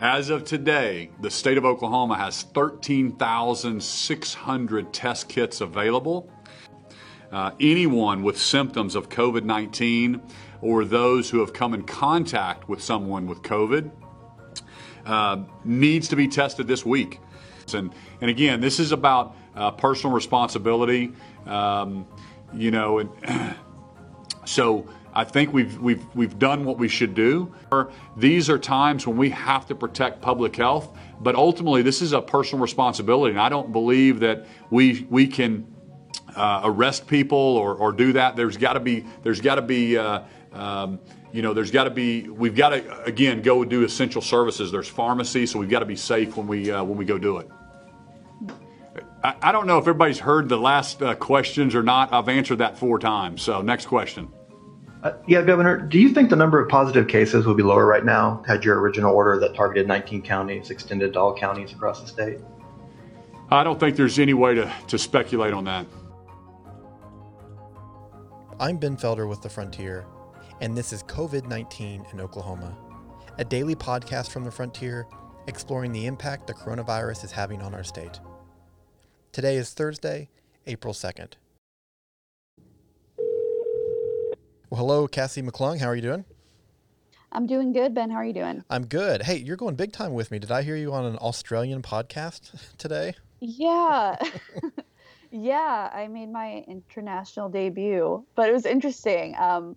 As of today, the state of Oklahoma has 13,600 test kits available. Uh, anyone with symptoms of COVID 19 or those who have come in contact with someone with COVID uh, needs to be tested this week. And, and again, this is about uh, personal responsibility. Um, you know, and so I think we've, we've, we've done what we should do. These are times when we have to protect public health, but ultimately this is a personal responsibility. And I don't believe that we, we can uh, arrest people or, or do that. There's got to be, there's got to be, uh, um, you know, there's got to be, we've got to, again, go do essential services. There's pharmacy, so we've got to be safe when we, uh, when we go do it. I, I don't know if everybody's heard the last uh, questions or not. I've answered that four times. So next question. Uh, yeah, Governor, do you think the number of positive cases would be lower right now had your original order that targeted 19 counties extended to all counties across the state? I don't think there's any way to, to speculate on that. I'm Ben Felder with The Frontier, and this is COVID 19 in Oklahoma, a daily podcast from the Frontier exploring the impact the coronavirus is having on our state. Today is Thursday, April 2nd. Well, hello, Cassie McClung. How are you doing? I'm doing good, Ben. How are you doing? I'm good. Hey, you're going big time with me. Did I hear you on an Australian podcast today? Yeah. yeah, I made my international debut, but it was interesting. Um,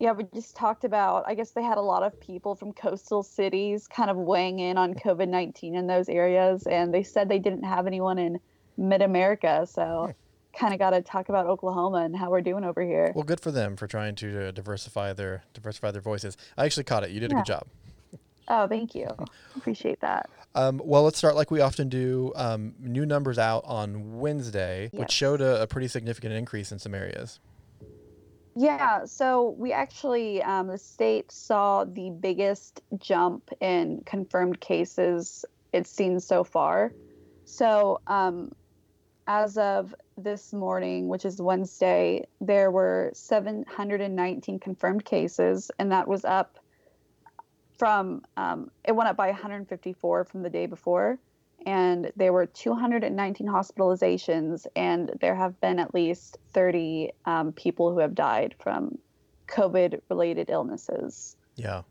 yeah, we just talked about, I guess they had a lot of people from coastal cities kind of weighing in on COVID 19 in those areas, and they said they didn't have anyone in mid America. So. Kind of got to talk about Oklahoma and how we're doing over here. Well, good for them for trying to uh, diversify their diversify their voices. I actually caught it. You did yeah. a good job. Oh, thank you. Appreciate that. Um, well, let's start like we often do. Um, new numbers out on Wednesday, yes. which showed a, a, pretty significant increase in some areas. Yeah, so we actually, um, the state saw the biggest jump in confirmed cases it's seen so far. So, um, as of this morning, which is Wednesday, there were 719 confirmed cases, and that was up from, um, it went up by 154 from the day before. And there were 219 hospitalizations, and there have been at least 30 um, people who have died from COVID related illnesses. Yeah.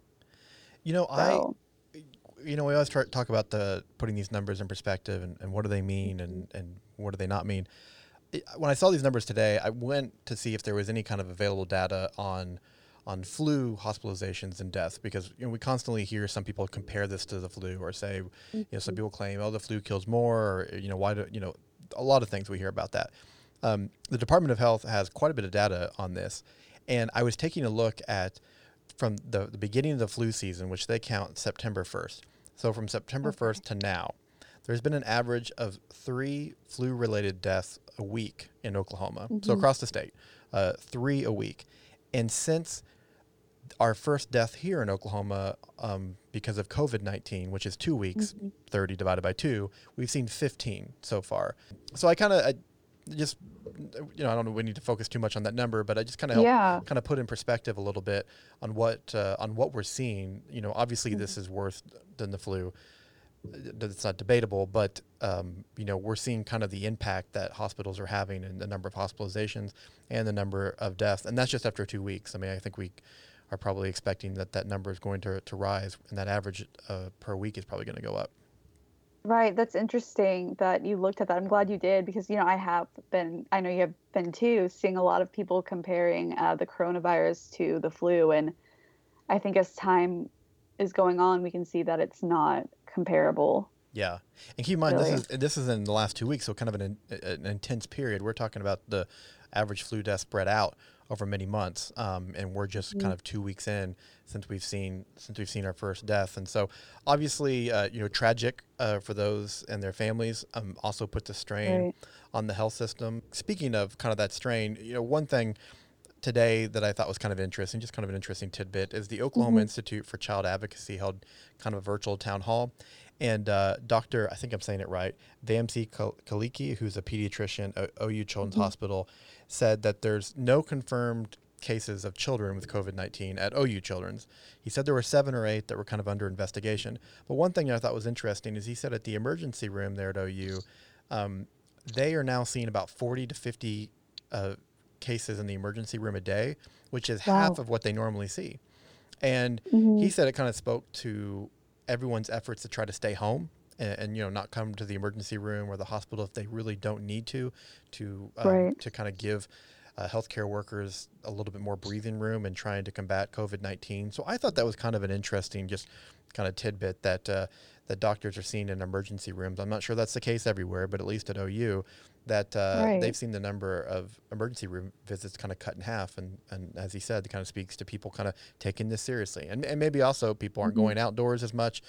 You know, so. I you know, we always try, talk about the putting these numbers in perspective and, and what do they mean and, and what do they not mean when I saw these numbers today, I went to see if there was any kind of available data on on flu hospitalizations and deaths because you know we constantly hear some people compare this to the flu or say mm-hmm. you know some mm-hmm. people claim oh the flu kills more or you know why do you know a lot of things we hear about that. Um, the Department of Health has quite a bit of data on this, and I was taking a look at from the, the beginning of the flu season, which they count September 1st. So from September okay. 1st to now, there's been an average of three flu related deaths a week in Oklahoma. Mm-hmm. So across the state, uh, three a week. And since our first death here in Oklahoma um, because of COVID 19, which is two weeks, mm-hmm. 30 divided by two, we've seen 15 so far. So I kind of just, you know, I don't know, we need to focus too much on that number, but I just kind of yeah. kind of put in perspective a little bit on what, uh, on what we're seeing. You know, obviously mm-hmm. this is worse than the flu it's not debatable, but um, you know we're seeing kind of the impact that hospitals are having and the number of hospitalizations and the number of deaths, and that's just after two weeks. I mean, I think we are probably expecting that that number is going to, to rise, and that average uh, per week is probably going to go up. Right, that's interesting that you looked at that. I'm glad you did because you know I have been, I know you have been too, seeing a lot of people comparing uh, the coronavirus to the flu, and I think as time is going on, we can see that it's not comparable. Yeah, and keep in mind really. this is this is in the last two weeks, so kind of an, an intense period. We're talking about the average flu death spread out over many months, um, and we're just mm-hmm. kind of two weeks in since we've seen since we've seen our first death, and so obviously, uh, you know, tragic uh, for those and their families. Um, also puts a strain right. on the health system. Speaking of kind of that strain, you know, one thing today that I thought was kind of interesting, just kind of an interesting tidbit, is the Oklahoma mm-hmm. Institute for Child Advocacy held kind of a virtual town hall. And uh, Dr. I think I'm saying it right, Vamsi Kaliki, who's a pediatrician at OU Children's mm-hmm. Hospital, said that there's no confirmed cases of children with COVID 19 at OU Children's. He said there were seven or eight that were kind of under investigation. But one thing I thought was interesting is he said at the emergency room there at OU, um, they are now seeing about 40 to 50 uh, cases in the emergency room a day, which is wow. half of what they normally see. And mm-hmm. he said it kind of spoke to everyone's efforts to try to stay home and, and, you know not come to the emergency room or the hospital if they really don't need to to um, right. to kind of give uh, healthcare workers a little bit more breathing room and trying to combat COVID nineteen. So I thought that was kind of an interesting just kind of tidbit that uh, that doctors are seeing in emergency rooms. I'm not sure that's the case everywhere, but at least at OU, that uh, right. they've seen the number of emergency room visits kind of cut in half. And, and as he said, it kind of speaks to people kind of taking this seriously. And, and maybe also people aren't mm-hmm. going outdoors as much.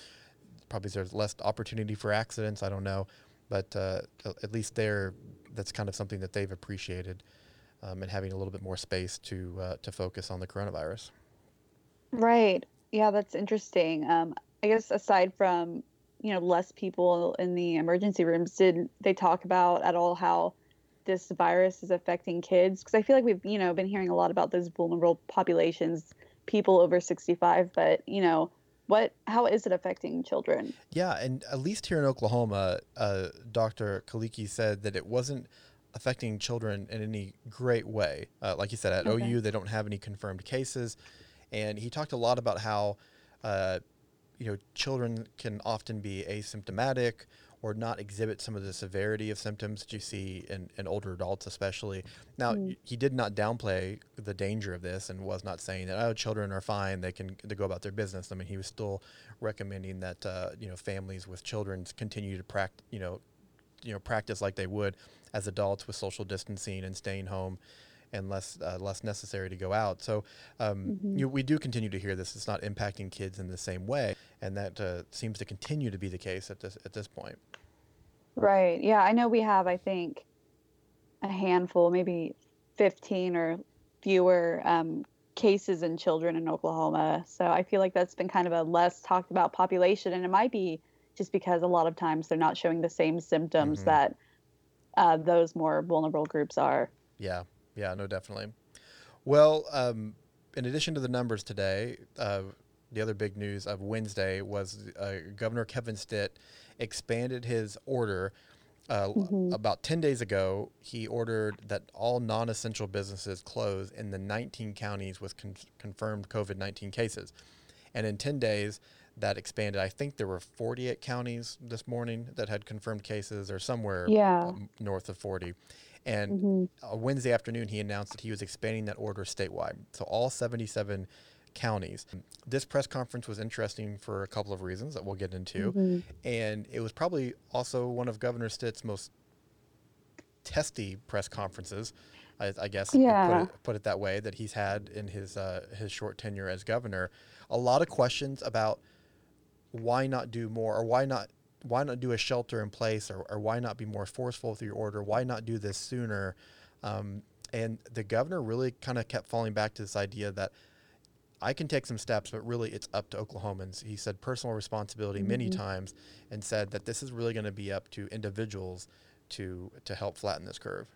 Probably there's less opportunity for accidents. I don't know. But uh, at least there, that's kind of something that they've appreciated um, and having a little bit more space to, uh, to focus on the coronavirus. Right. Yeah, that's interesting. Um, I guess aside from you know less people in the emergency rooms did they talk about at all how this virus is affecting kids? Because i feel like we've you know been hearing a lot about those vulnerable populations people over 65 but you know what how is it affecting children? Yeah and at least here in oklahoma uh, dr kaliki said that it wasn't affecting children in any great way. Uh, like you said at okay. ou they don't have any confirmed cases and he talked a lot about how uh, you know, children can often be asymptomatic or not exhibit some of the severity of symptoms that you see in, in older adults, especially. Now, mm. he did not downplay the danger of this and was not saying that, oh, children are fine, they can they go about their business. I mean, he was still recommending that, uh, you know, families with children continue to practice, you know, you know, practice like they would as adults with social distancing and staying home and less uh, less necessary to go out. So um, mm-hmm. you we do continue to hear this. It's not impacting kids in the same way, and that uh, seems to continue to be the case at this at this point. Right. Yeah, I know we have. I think a handful, maybe fifteen or fewer um, cases in children in Oklahoma. So I feel like that's been kind of a less talked about population, and it might be just because a lot of times they're not showing the same symptoms mm-hmm. that uh, those more vulnerable groups are. Yeah, yeah, no, definitely. Well, um, in addition to the numbers today, uh, the other big news of Wednesday was uh, Governor Kevin Stitt expanded his order. Uh, mm-hmm. About 10 days ago, he ordered that all non essential businesses close in the 19 counties with con- confirmed COVID 19 cases. And in 10 days, that expanded. I think there were 48 counties this morning that had confirmed cases, or somewhere yeah. north of 40. And mm-hmm. Wednesday afternoon, he announced that he was expanding that order statewide. So all 77 counties. This press conference was interesting for a couple of reasons that we'll get into. Mm-hmm. And it was probably also one of Governor Stitt's most testy press conferences. I, I guess yeah. put, it, put it that way that he's had in his uh, his short tenure as governor. A lot of questions about why not do more or why not why not do a shelter in place or, or why not be more forceful with your order? Why not do this sooner? Um, and the governor really kind of kept falling back to this idea that I can take some steps, but really it's up to Oklahomans. He said personal responsibility mm-hmm. many times and said that this is really going to be up to individuals to to help flatten this curve.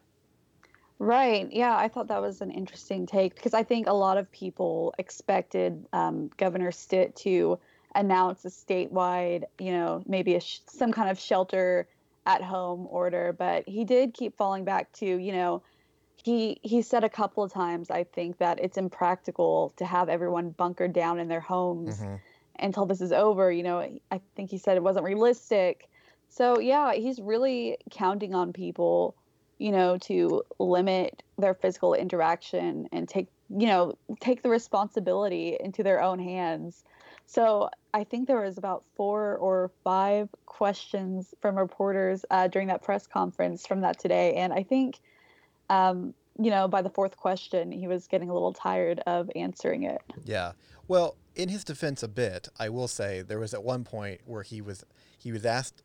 Right. Yeah, I thought that was an interesting take because I think a lot of people expected um, Governor Stitt to announce a statewide, you know, maybe a sh- some kind of shelter at home order, but he did keep falling back to, you know, he he said a couple of times I think that it's impractical to have everyone bunkered down in their homes mm-hmm. until this is over, you know. I think he said it wasn't realistic. So, yeah, he's really counting on people, you know, to limit their physical interaction and take, you know, take the responsibility into their own hands. So I think there was about four or five questions from reporters uh, during that press conference from that today, and I think, um, you know, by the fourth question, he was getting a little tired of answering it. Yeah. Well, in his defense, a bit, I will say there was at one point where he was he was asked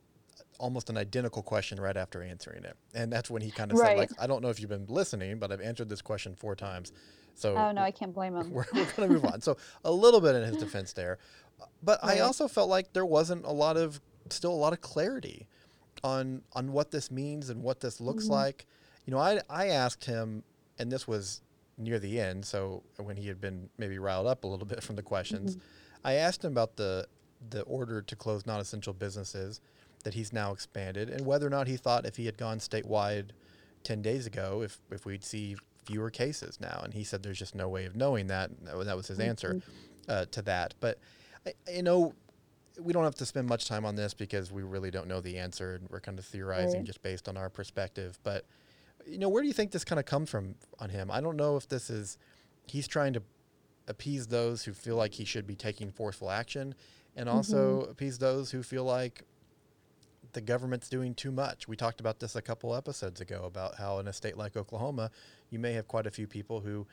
almost an identical question right after answering it, and that's when he kind of right. said, like, I don't know if you've been listening, but I've answered this question four times. So oh no, I can't blame him. We're, we're going to move on. So a little bit in his defense there, but right. I also felt like there wasn't a lot of still a lot of clarity on on what this means and what this looks mm-hmm. like. You know, I I asked him, and this was near the end, so when he had been maybe riled up a little bit from the questions, mm-hmm. I asked him about the the order to close non-essential businesses that he's now expanded, and whether or not he thought if he had gone statewide ten days ago, if if we'd see fewer cases now. And he said there's just no way of knowing that. That was his answer mm-hmm. uh, to that. But you know, we don't have to spend much time on this because we really don't know the answer, and we're kind of theorizing right. just based on our perspective. But you know, where do you think this kind of comes from on him? I don't know if this is he's trying to appease those who feel like he should be taking forceful action, and also mm-hmm. appease those who feel like the government's doing too much. We talked about this a couple episodes ago about how in a state like Oklahoma, you may have quite a few people who,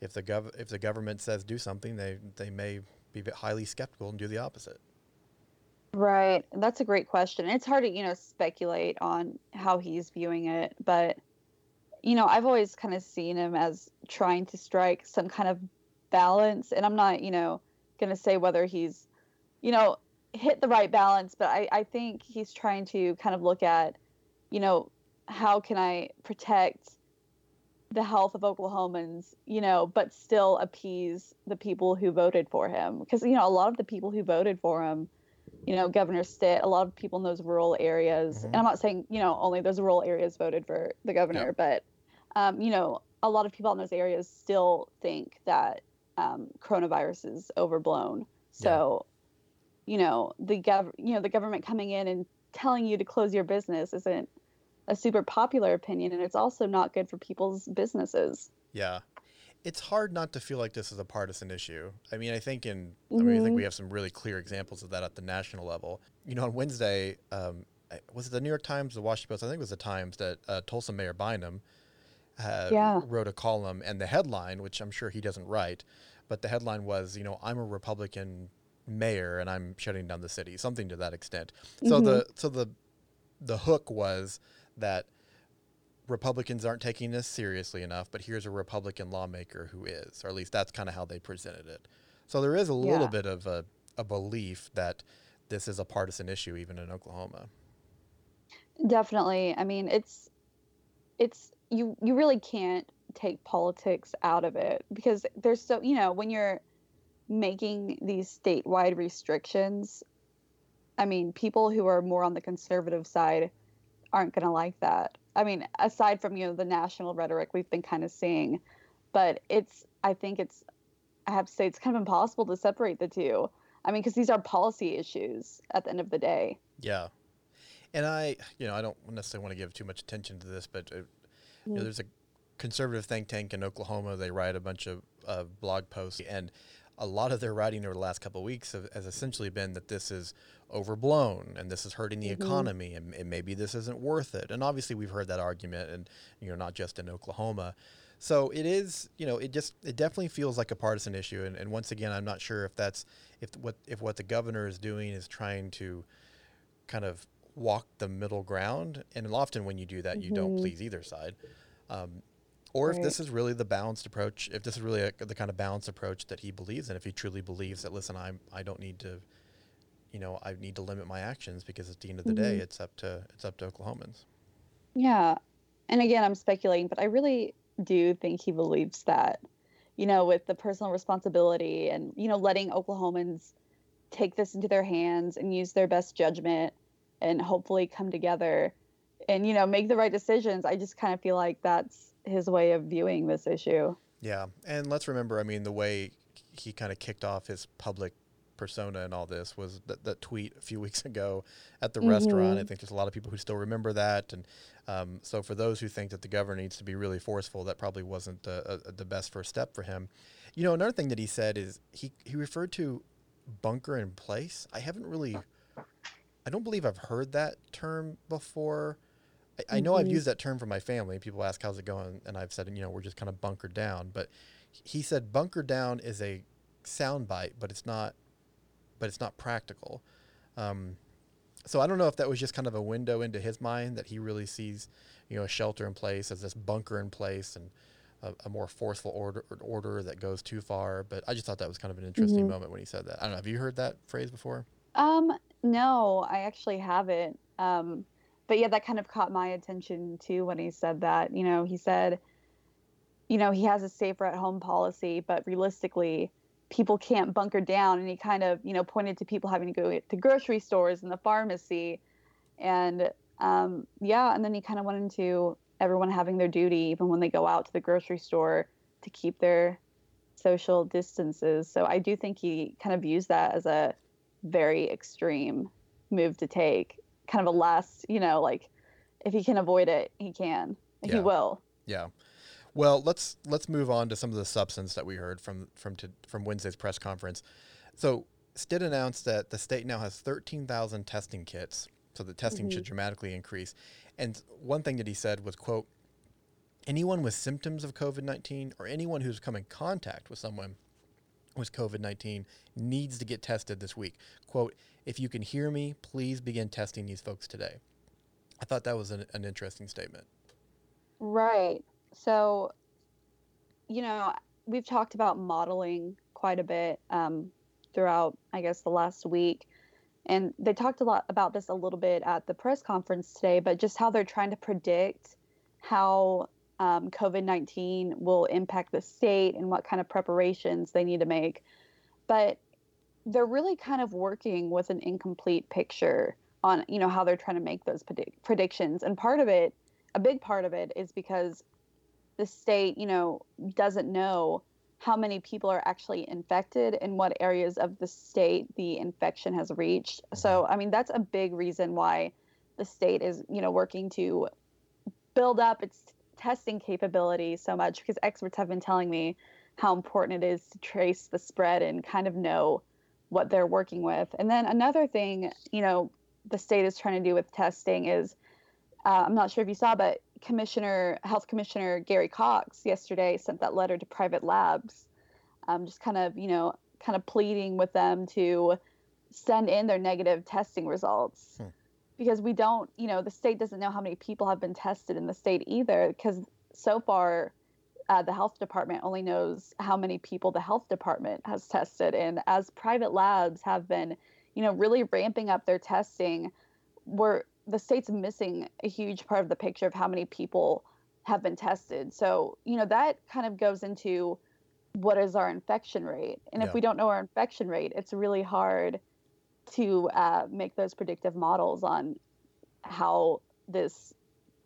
if the gov if the government says do something, they they may be highly skeptical and do the opposite. Right. That's a great question. It's hard to, you know, speculate on how he's viewing it, but you know, I've always kind of seen him as trying to strike some kind of balance, and I'm not, you know, going to say whether he's, you know, hit the right balance, but I, I think he's trying to kind of look at, you know, how can I protect the health of Oklahomans, you know, but still appease the people who voted for him. Because, you know, a lot of the people who voted for him, you know, Governor Stitt, a lot of people in those rural areas, mm-hmm. and I'm not saying, you know, only those rural areas voted for the governor, yep. but, um, you know, a lot of people in those areas still think that um, coronavirus is overblown. So, yeah. you know, the gov, you know, the government coming in and telling you to close your business isn't a super popular opinion and it's also not good for people's businesses. Yeah. It's hard not to feel like this is a partisan issue. I mean, I think in mm-hmm. I mean, I think we mm-hmm. have some really clear examples of that at the national level. You know, on Wednesday, um, was it the New York Times, the Washington Post? I think it was the Times that uh, Tulsa Mayor Bynum uh, yeah. wrote a column, and the headline, which I'm sure he doesn't write, but the headline was, you know, I'm a Republican mayor and I'm shutting down the city, something to that extent. Mm-hmm. So the so the the hook was that Republicans aren't taking this seriously enough, but here's a Republican lawmaker who is, or at least that's kind of how they presented it. So there is a yeah. little bit of a, a belief that this is a partisan issue, even in Oklahoma. Definitely. I mean, it's it's you you really can't take politics out of it because there's so you know when you're making these statewide restrictions. I mean, people who are more on the conservative side aren't going to like that. I mean, aside from you know the national rhetoric we've been kind of seeing, but it's I think it's I have to say it's kind of impossible to separate the two. I mean, because these are policy issues at the end of the day. Yeah, and I you know I don't necessarily want to give too much attention to this, but uh, uh, you know, mm. there's a conservative think tank in Oklahoma. They write a bunch of uh, blog posts and a lot of their writing over the last couple of weeks have, has essentially been that this is overblown and this is hurting the mm-hmm. economy and, and, maybe this isn't worth it. And obviously we've heard that argument and you know not just in Oklahoma. So it is, you know, it just it definitely feels like a partisan issue. And, and once again, I'm not sure if that's if what if what the governor is doing is trying to kind of walk the middle ground. And often when you do that, mm-hmm. you don't mm-hmm. please either side. Um, or right. if this is really the balanced approach, if this is really a, the kind of balanced approach that he believes in, if he truly believes that, listen, I'm I don't need to you know, I need to limit my actions because at the end of the mm-hmm. day, it's up to it's up to Oklahomans. Yeah, and again, I'm speculating, but I really do think he believes that, you know, with the personal responsibility and you know, letting Oklahomans take this into their hands and use their best judgment and hopefully come together and you know make the right decisions. I just kind of feel like that's his way of viewing this issue. Yeah, and let's remember, I mean, the way he kind of kicked off his public persona and all this was that, that tweet a few weeks ago at the mm-hmm. restaurant. I think there's a lot of people who still remember that. And um, so for those who think that the governor needs to be really forceful, that probably wasn't uh, uh, the best first step for him. You know, another thing that he said is he, he referred to bunker in place. I haven't really, I don't believe I've heard that term before. I, I know mm-hmm. I've used that term for my family. People ask, how's it going? And I've said, you know, we're just kind of bunkered down. But he said bunker down is a soundbite, but it's not but it's not practical. Um, so I don't know if that was just kind of a window into his mind that he really sees, you know, a shelter in place as this bunker in place and a, a more forceful order order that goes too far. But I just thought that was kind of an interesting mm-hmm. moment when he said that. I don't know. Have you heard that phrase before? Um, no, I actually haven't. Um, but yeah, that kind of caught my attention too when he said that. You know, he said, you know, he has a safer at home policy, but realistically, people can't bunker down. And he kind of, you know, pointed to people having to go to grocery stores and the pharmacy. And um, yeah, and then he kind of went into everyone having their duty, even when they go out to the grocery store, to keep their social distances. So I do think he kind of views that as a very extreme move to take, kind of a last, you know, like if he can avoid it, he can. Yeah. He will. Yeah. Well, let's let's move on to some of the substance that we heard from from to, from Wednesday's press conference. So, Stitt announced that the state now has 13,000 testing kits, so the testing mm-hmm. should dramatically increase. And one thing that he said was, "quote Anyone with symptoms of COVID-19 or anyone who's come in contact with someone with COVID-19 needs to get tested this week." Quote, "If you can hear me, please begin testing these folks today." I thought that was an, an interesting statement. Right. So, you know, we've talked about modeling quite a bit um, throughout, I guess, the last week. And they talked a lot about this a little bit at the press conference today, but just how they're trying to predict how um, COVID 19 will impact the state and what kind of preparations they need to make. But they're really kind of working with an incomplete picture on, you know, how they're trying to make those predict- predictions. And part of it, a big part of it, is because the state, you know, doesn't know how many people are actually infected and what areas of the state the infection has reached. So, mm-hmm. I mean, that's a big reason why the state is, you know, working to build up its testing capability so much because experts have been telling me how important it is to trace the spread and kind of know what they're working with. And then another thing, you know, the state is trying to do with testing is uh, I'm not sure if you saw, but Commissioner, Health Commissioner Gary Cox yesterday sent that letter to private labs, um, just kind of, you know, kind of pleading with them to send in their negative testing results. Hmm. Because we don't, you know, the state doesn't know how many people have been tested in the state either, because so far uh, the health department only knows how many people the health department has tested. And as private labs have been, you know, really ramping up their testing, we're the state's missing a huge part of the picture of how many people have been tested. So, you know, that kind of goes into what is our infection rate. And yeah. if we don't know our infection rate, it's really hard to uh, make those predictive models on how this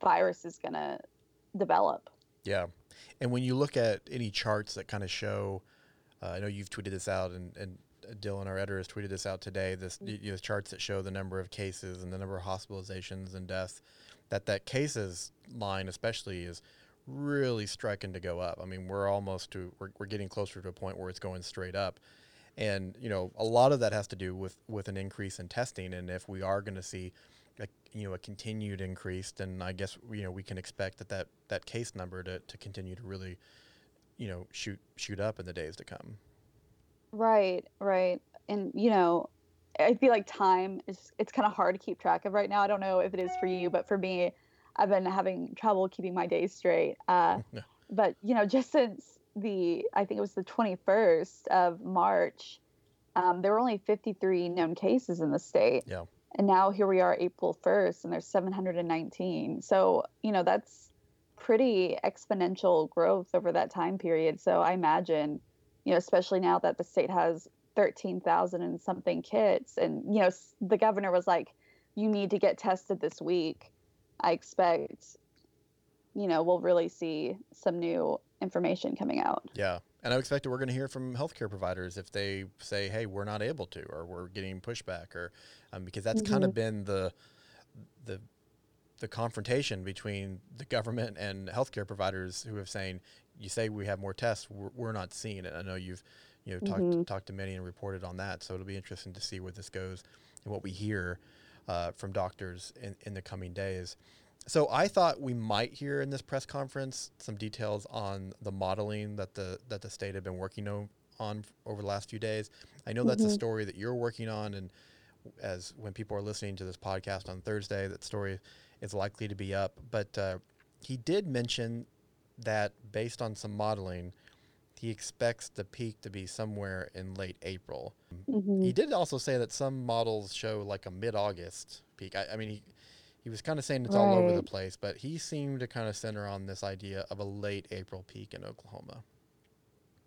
virus is going to develop. Yeah. And when you look at any charts that kind of show, uh, I know you've tweeted this out and, and Dylan, our editor, has tweeted this out today. This mm. you know, charts that show the number of cases and the number of hospitalizations and deaths. That that cases line, especially, is really striking to go up. I mean, we're almost to we're, we're getting closer to a point where it's going straight up, and you know, a lot of that has to do with with an increase in testing. And if we are going to see a, you know a continued increase, then I guess you know we can expect that that, that case number to, to continue to really you know shoot shoot up in the days to come. Right, right. And you know, I feel like time is it's kind of hard to keep track of right now. I don't know if it is for you, but for me, I've been having trouble keeping my days straight. Uh. But you know, just since the I think it was the 21st of March, um, there were only 53 known cases in the state. Yeah. And now here we are, April 1st, and there's 719. So you know that's pretty exponential growth over that time period. So I imagine you know, especially now that the state has 13,000 and something kits. And, you know, the governor was like, you need to get tested this week. I expect, you know, we'll really see some new information coming out. Yeah. And I expect that we're going to hear from healthcare providers if they say, hey, we're not able to, or we're getting pushback, or um, because that's mm-hmm. kind of been the, the, the confrontation between the government and healthcare providers who have saying you say we have more tests, we're, we're not seeing it. I know you've you know talked mm-hmm. talked to many and reported on that, so it'll be interesting to see where this goes and what we hear uh, from doctors in, in the coming days. So I thought we might hear in this press conference some details on the modeling that the that the state had been working on, on over the last few days. I know that's mm-hmm. a story that you're working on, and as when people are listening to this podcast on Thursday, that story is likely to be up. But uh, he did mention that based on some modeling, he expects the peak to be somewhere in late April. Mm-hmm. He did also say that some models show like a mid August peak. I, I, mean, he, he was kind of saying it's right. all over the place, but he seemed to kind of center on this idea of a late April peak in Oklahoma.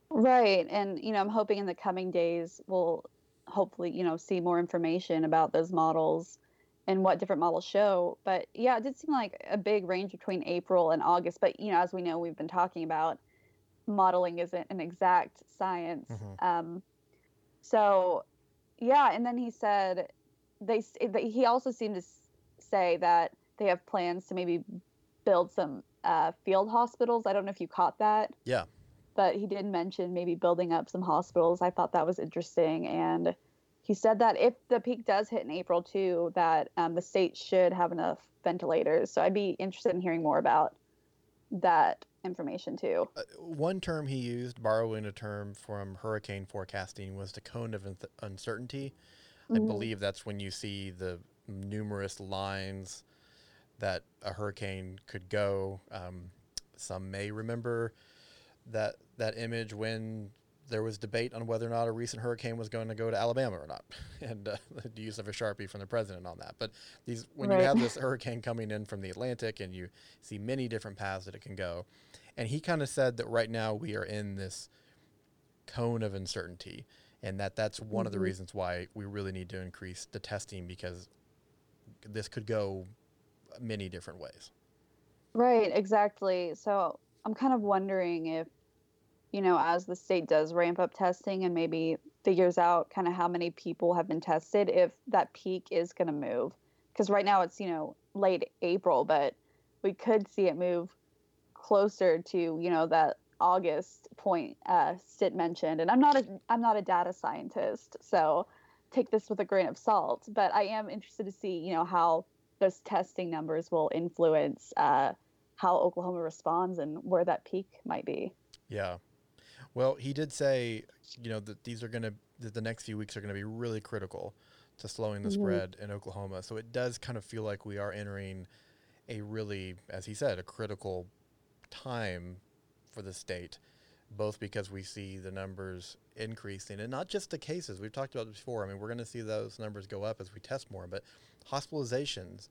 Right. And, you know, I'm hoping in the coming days we'll hopefully, you know, see more information about those models and what different models show. But yeah, it did seem like a big range between April and August. But, you know, as we know, we've been talking about modeling isn't an exact science. Mm-hmm. Um, so, yeah. And then he said they, he also seemed to say that they have plans to maybe build some uh, field hospitals. I don't know if you caught that. Yeah. But he did mention maybe building up some hospitals. I thought that was interesting. And he said that if the peak does hit in April too, that um, the state should have enough ventilators. So I'd be interested in hearing more about that information too. Uh, one term he used, borrowing a term from hurricane forecasting, was the cone of uncertainty. Mm-hmm. I believe that's when you see the numerous lines that a hurricane could go. Um, some may remember that that image when there was debate on whether or not a recent hurricane was going to go to Alabama or not, and uh, the use of a sharpie from the president on that. But these, when right. you have this hurricane coming in from the Atlantic, and you see many different paths that it can go, and he kind of said that right now we are in this cone of uncertainty, and that that's one mm-hmm. of the mm-hmm. reasons why we really need to increase the testing because this could go many different ways. Right, exactly. So I'm kind of wondering if, you know, as the state does ramp up testing and maybe figures out kind of how many people have been tested, if that peak is going to move. Because right now it's, you know, late April, but we could see it move closer to, you know, that August point uh, Stitt mentioned. And I'm not a I'm not a data scientist, so take this with a grain of salt. But I am interested to see, you know, how those testing numbers will influence uh, how Oklahoma responds and where that peak might be. Yeah. Well, he did say, you know, that these are going to, that the next few weeks are going to be really critical to slowing the mm-hmm. spread in Oklahoma. So it does kind of feel like we are entering a really, as he said, a critical time for the state both because we see the numbers increasing and not just the cases. We've talked about before. I mean, we're going to see those numbers go up as we test more, but hospitalizations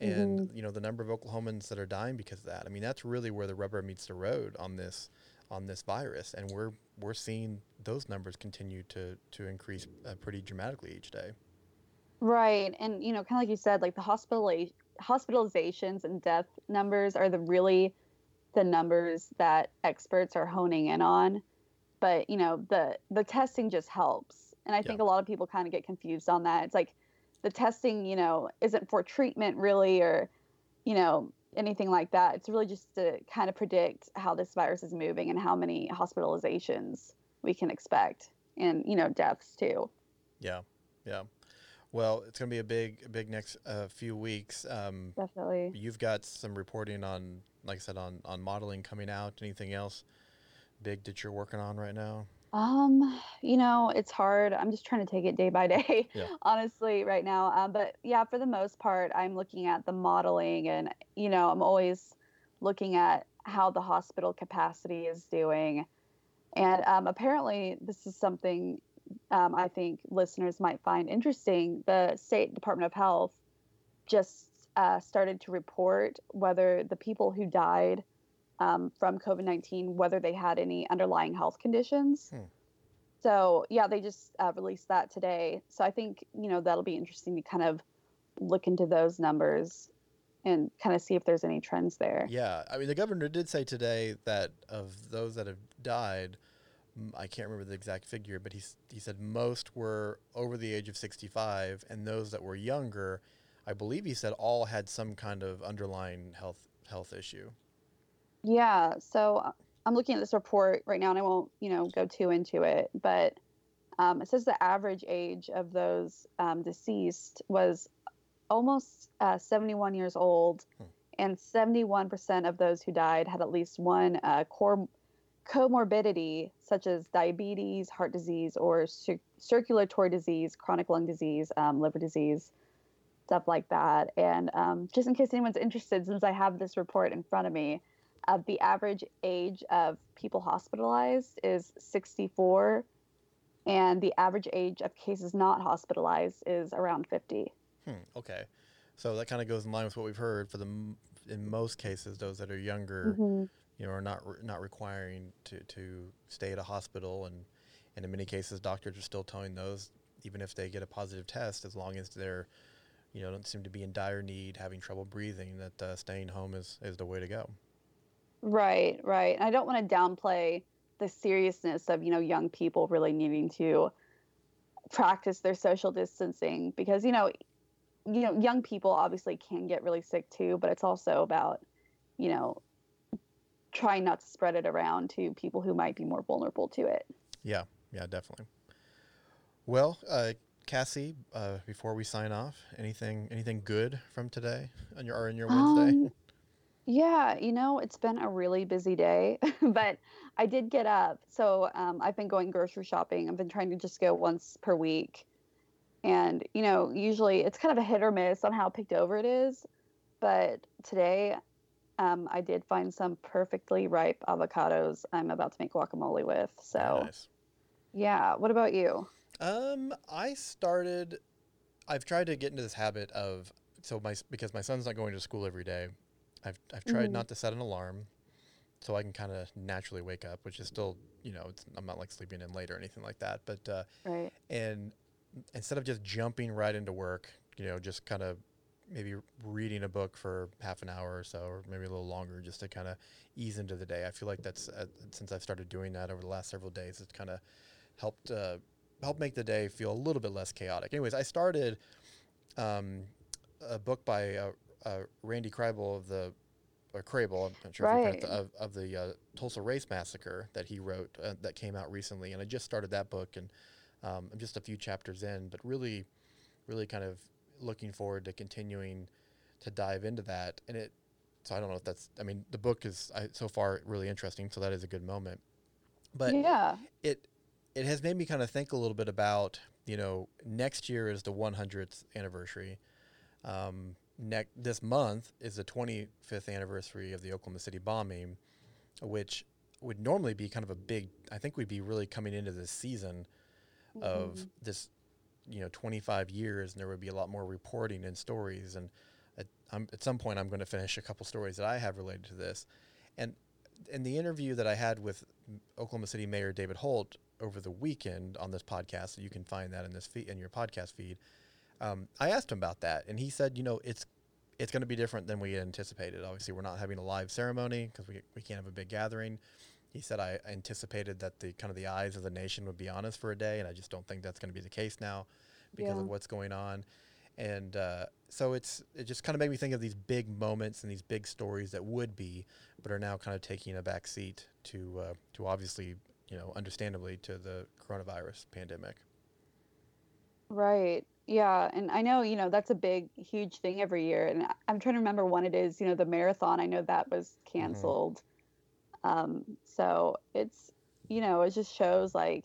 and mm-hmm. you know the number of Oklahomans that are dying because of that. I mean, that's really where the rubber meets the road on this on this virus, and we're we're seeing those numbers continue to to increase uh, pretty dramatically each day. Right, and you know, kind of like you said, like the hospital hospitalizations and death numbers are the really the numbers that experts are honing in on but you know the the testing just helps and i yeah. think a lot of people kind of get confused on that it's like the testing you know isn't for treatment really or you know anything like that it's really just to kind of predict how this virus is moving and how many hospitalizations we can expect and you know deaths too yeah yeah well, it's going to be a big, big next uh, few weeks. Um, Definitely. You've got some reporting on, like I said, on on modeling coming out. Anything else big that you're working on right now? Um, you know, it's hard. I'm just trying to take it day by day, yeah. honestly, right now. Um, but yeah, for the most part, I'm looking at the modeling, and you know, I'm always looking at how the hospital capacity is doing. And um, apparently, this is something um, I think listeners might find interesting, the State Department of Health just uh, started to report whether the people who died um, from COVID 19, whether they had any underlying health conditions. Hmm. So, yeah, they just uh, released that today. So I think, you know, that'll be interesting to kind of look into those numbers and kind of see if there's any trends there. Yeah. I mean, the governor did say today that of those that have died, I can't remember the exact figure, but he he said most were over the age of 65, and those that were younger, I believe he said all had some kind of underlying health health issue. Yeah, so uh, I'm looking at this report right now, and I won't you know go too into it, but um, it says the average age of those um, deceased was almost uh, 71 years old, hmm. and 71% of those who died had at least one uh, core comorbidity such as diabetes, heart disease, or cir- circulatory disease, chronic lung disease, um, liver disease, stuff like that. And um, just in case anyone's interested, since I have this report in front of me, uh, the average age of people hospitalized is 64, and the average age of cases not hospitalized is around 50. Hmm, okay. So that kind of goes in line with what we've heard for the in most cases, those that are younger, mm-hmm. you know, are not re- not requiring to, to stay at a hospital, and and in many cases, doctors are still telling those even if they get a positive test, as long as they're you know don't seem to be in dire need, having trouble breathing, that uh, staying home is is the way to go. Right, right. And I don't want to downplay the seriousness of you know young people really needing to practice their social distancing because you know you know young people obviously can get really sick too but it's also about you know trying not to spread it around to people who might be more vulnerable to it yeah yeah definitely well uh, cassie uh, before we sign off anything anything good from today on your or in your wednesday um, yeah, you know, it's been a really busy day, but I did get up. So um, I've been going grocery shopping. I've been trying to just go once per week. And, you know, usually it's kind of a hit or miss on how picked over it is. But today um, I did find some perfectly ripe avocados I'm about to make guacamole with. So, nice. yeah. What about you? Um, I started, I've tried to get into this habit of, so my, because my son's not going to school every day. I've I've tried mm-hmm. not to set an alarm, so I can kind of naturally wake up, which is still you know I'm not like sleeping in late or anything like that. But uh, right. and instead of just jumping right into work, you know, just kind of maybe reading a book for half an hour or so, or maybe a little longer, just to kind of ease into the day. I feel like that's uh, since I've started doing that over the last several days, it's kind of helped uh, help make the day feel a little bit less chaotic. Anyways, I started um, a book by uh, uh, Randy Krehbiel of the or Crable, I'm not sure right. if you of, of the uh, Tulsa Race Massacre that he wrote uh, that came out recently, and I just started that book, and um, I'm just a few chapters in, but really, really kind of looking forward to continuing to dive into that. And it, so I don't know if that's, I mean, the book is I, so far really interesting, so that is a good moment. But yeah, it it has made me kind of think a little bit about you know next year is the 100th anniversary. Um, next this month is the 25th anniversary of the Oklahoma City bombing, which would normally be kind of a big. I think we'd be really coming into this season mm-hmm. of this, you know, 25 years, and there would be a lot more reporting and stories. And at, at some point, I'm going to finish a couple stories that I have related to this. And in the interview that I had with Oklahoma City Mayor David Holt over the weekend on this podcast, so you can find that in this feed in your podcast feed. Um, I asked him about that, and he said, you know, it's it's going to be different than we anticipated. Obviously, we're not having a live ceremony because we, we can't have a big gathering. He said I anticipated that the kind of the eyes of the nation would be on us for a day, and I just don't think that's going to be the case now because yeah. of what's going on. And uh, so it's it just kind of made me think of these big moments and these big stories that would be, but are now kind of taking a back seat to uh, to obviously you know understandably to the coronavirus pandemic. Right. Yeah, and I know, you know, that's a big, huge thing every year. And I'm trying to remember when it is, you know, the marathon. I know that was mm-hmm. canceled. Mm-hmm. Um, so it's, you know, it just shows like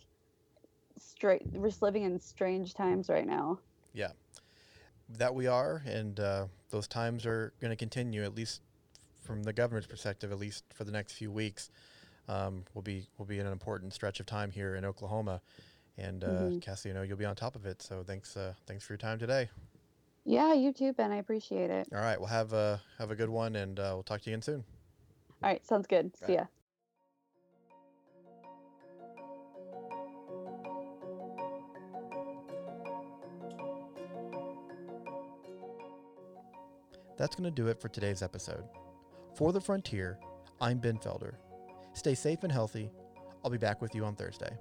straight, we're just living in strange times right now. Yeah, that we are. And uh, those times are going to continue, at least from the governor's perspective, at least for the next few weeks. Um, will be will be in an important stretch of time here in Oklahoma. And uh, mm-hmm. Cassie, you know you'll be on top of it. So thanks, uh, thanks for your time today. Yeah, you too, Ben. I appreciate it. All right, well have a have a good one, and uh, we'll talk to you again soon. All right, sounds good. All See right. ya. That's going to do it for today's episode. For the Frontier, I'm Ben Felder. Stay safe and healthy. I'll be back with you on Thursday.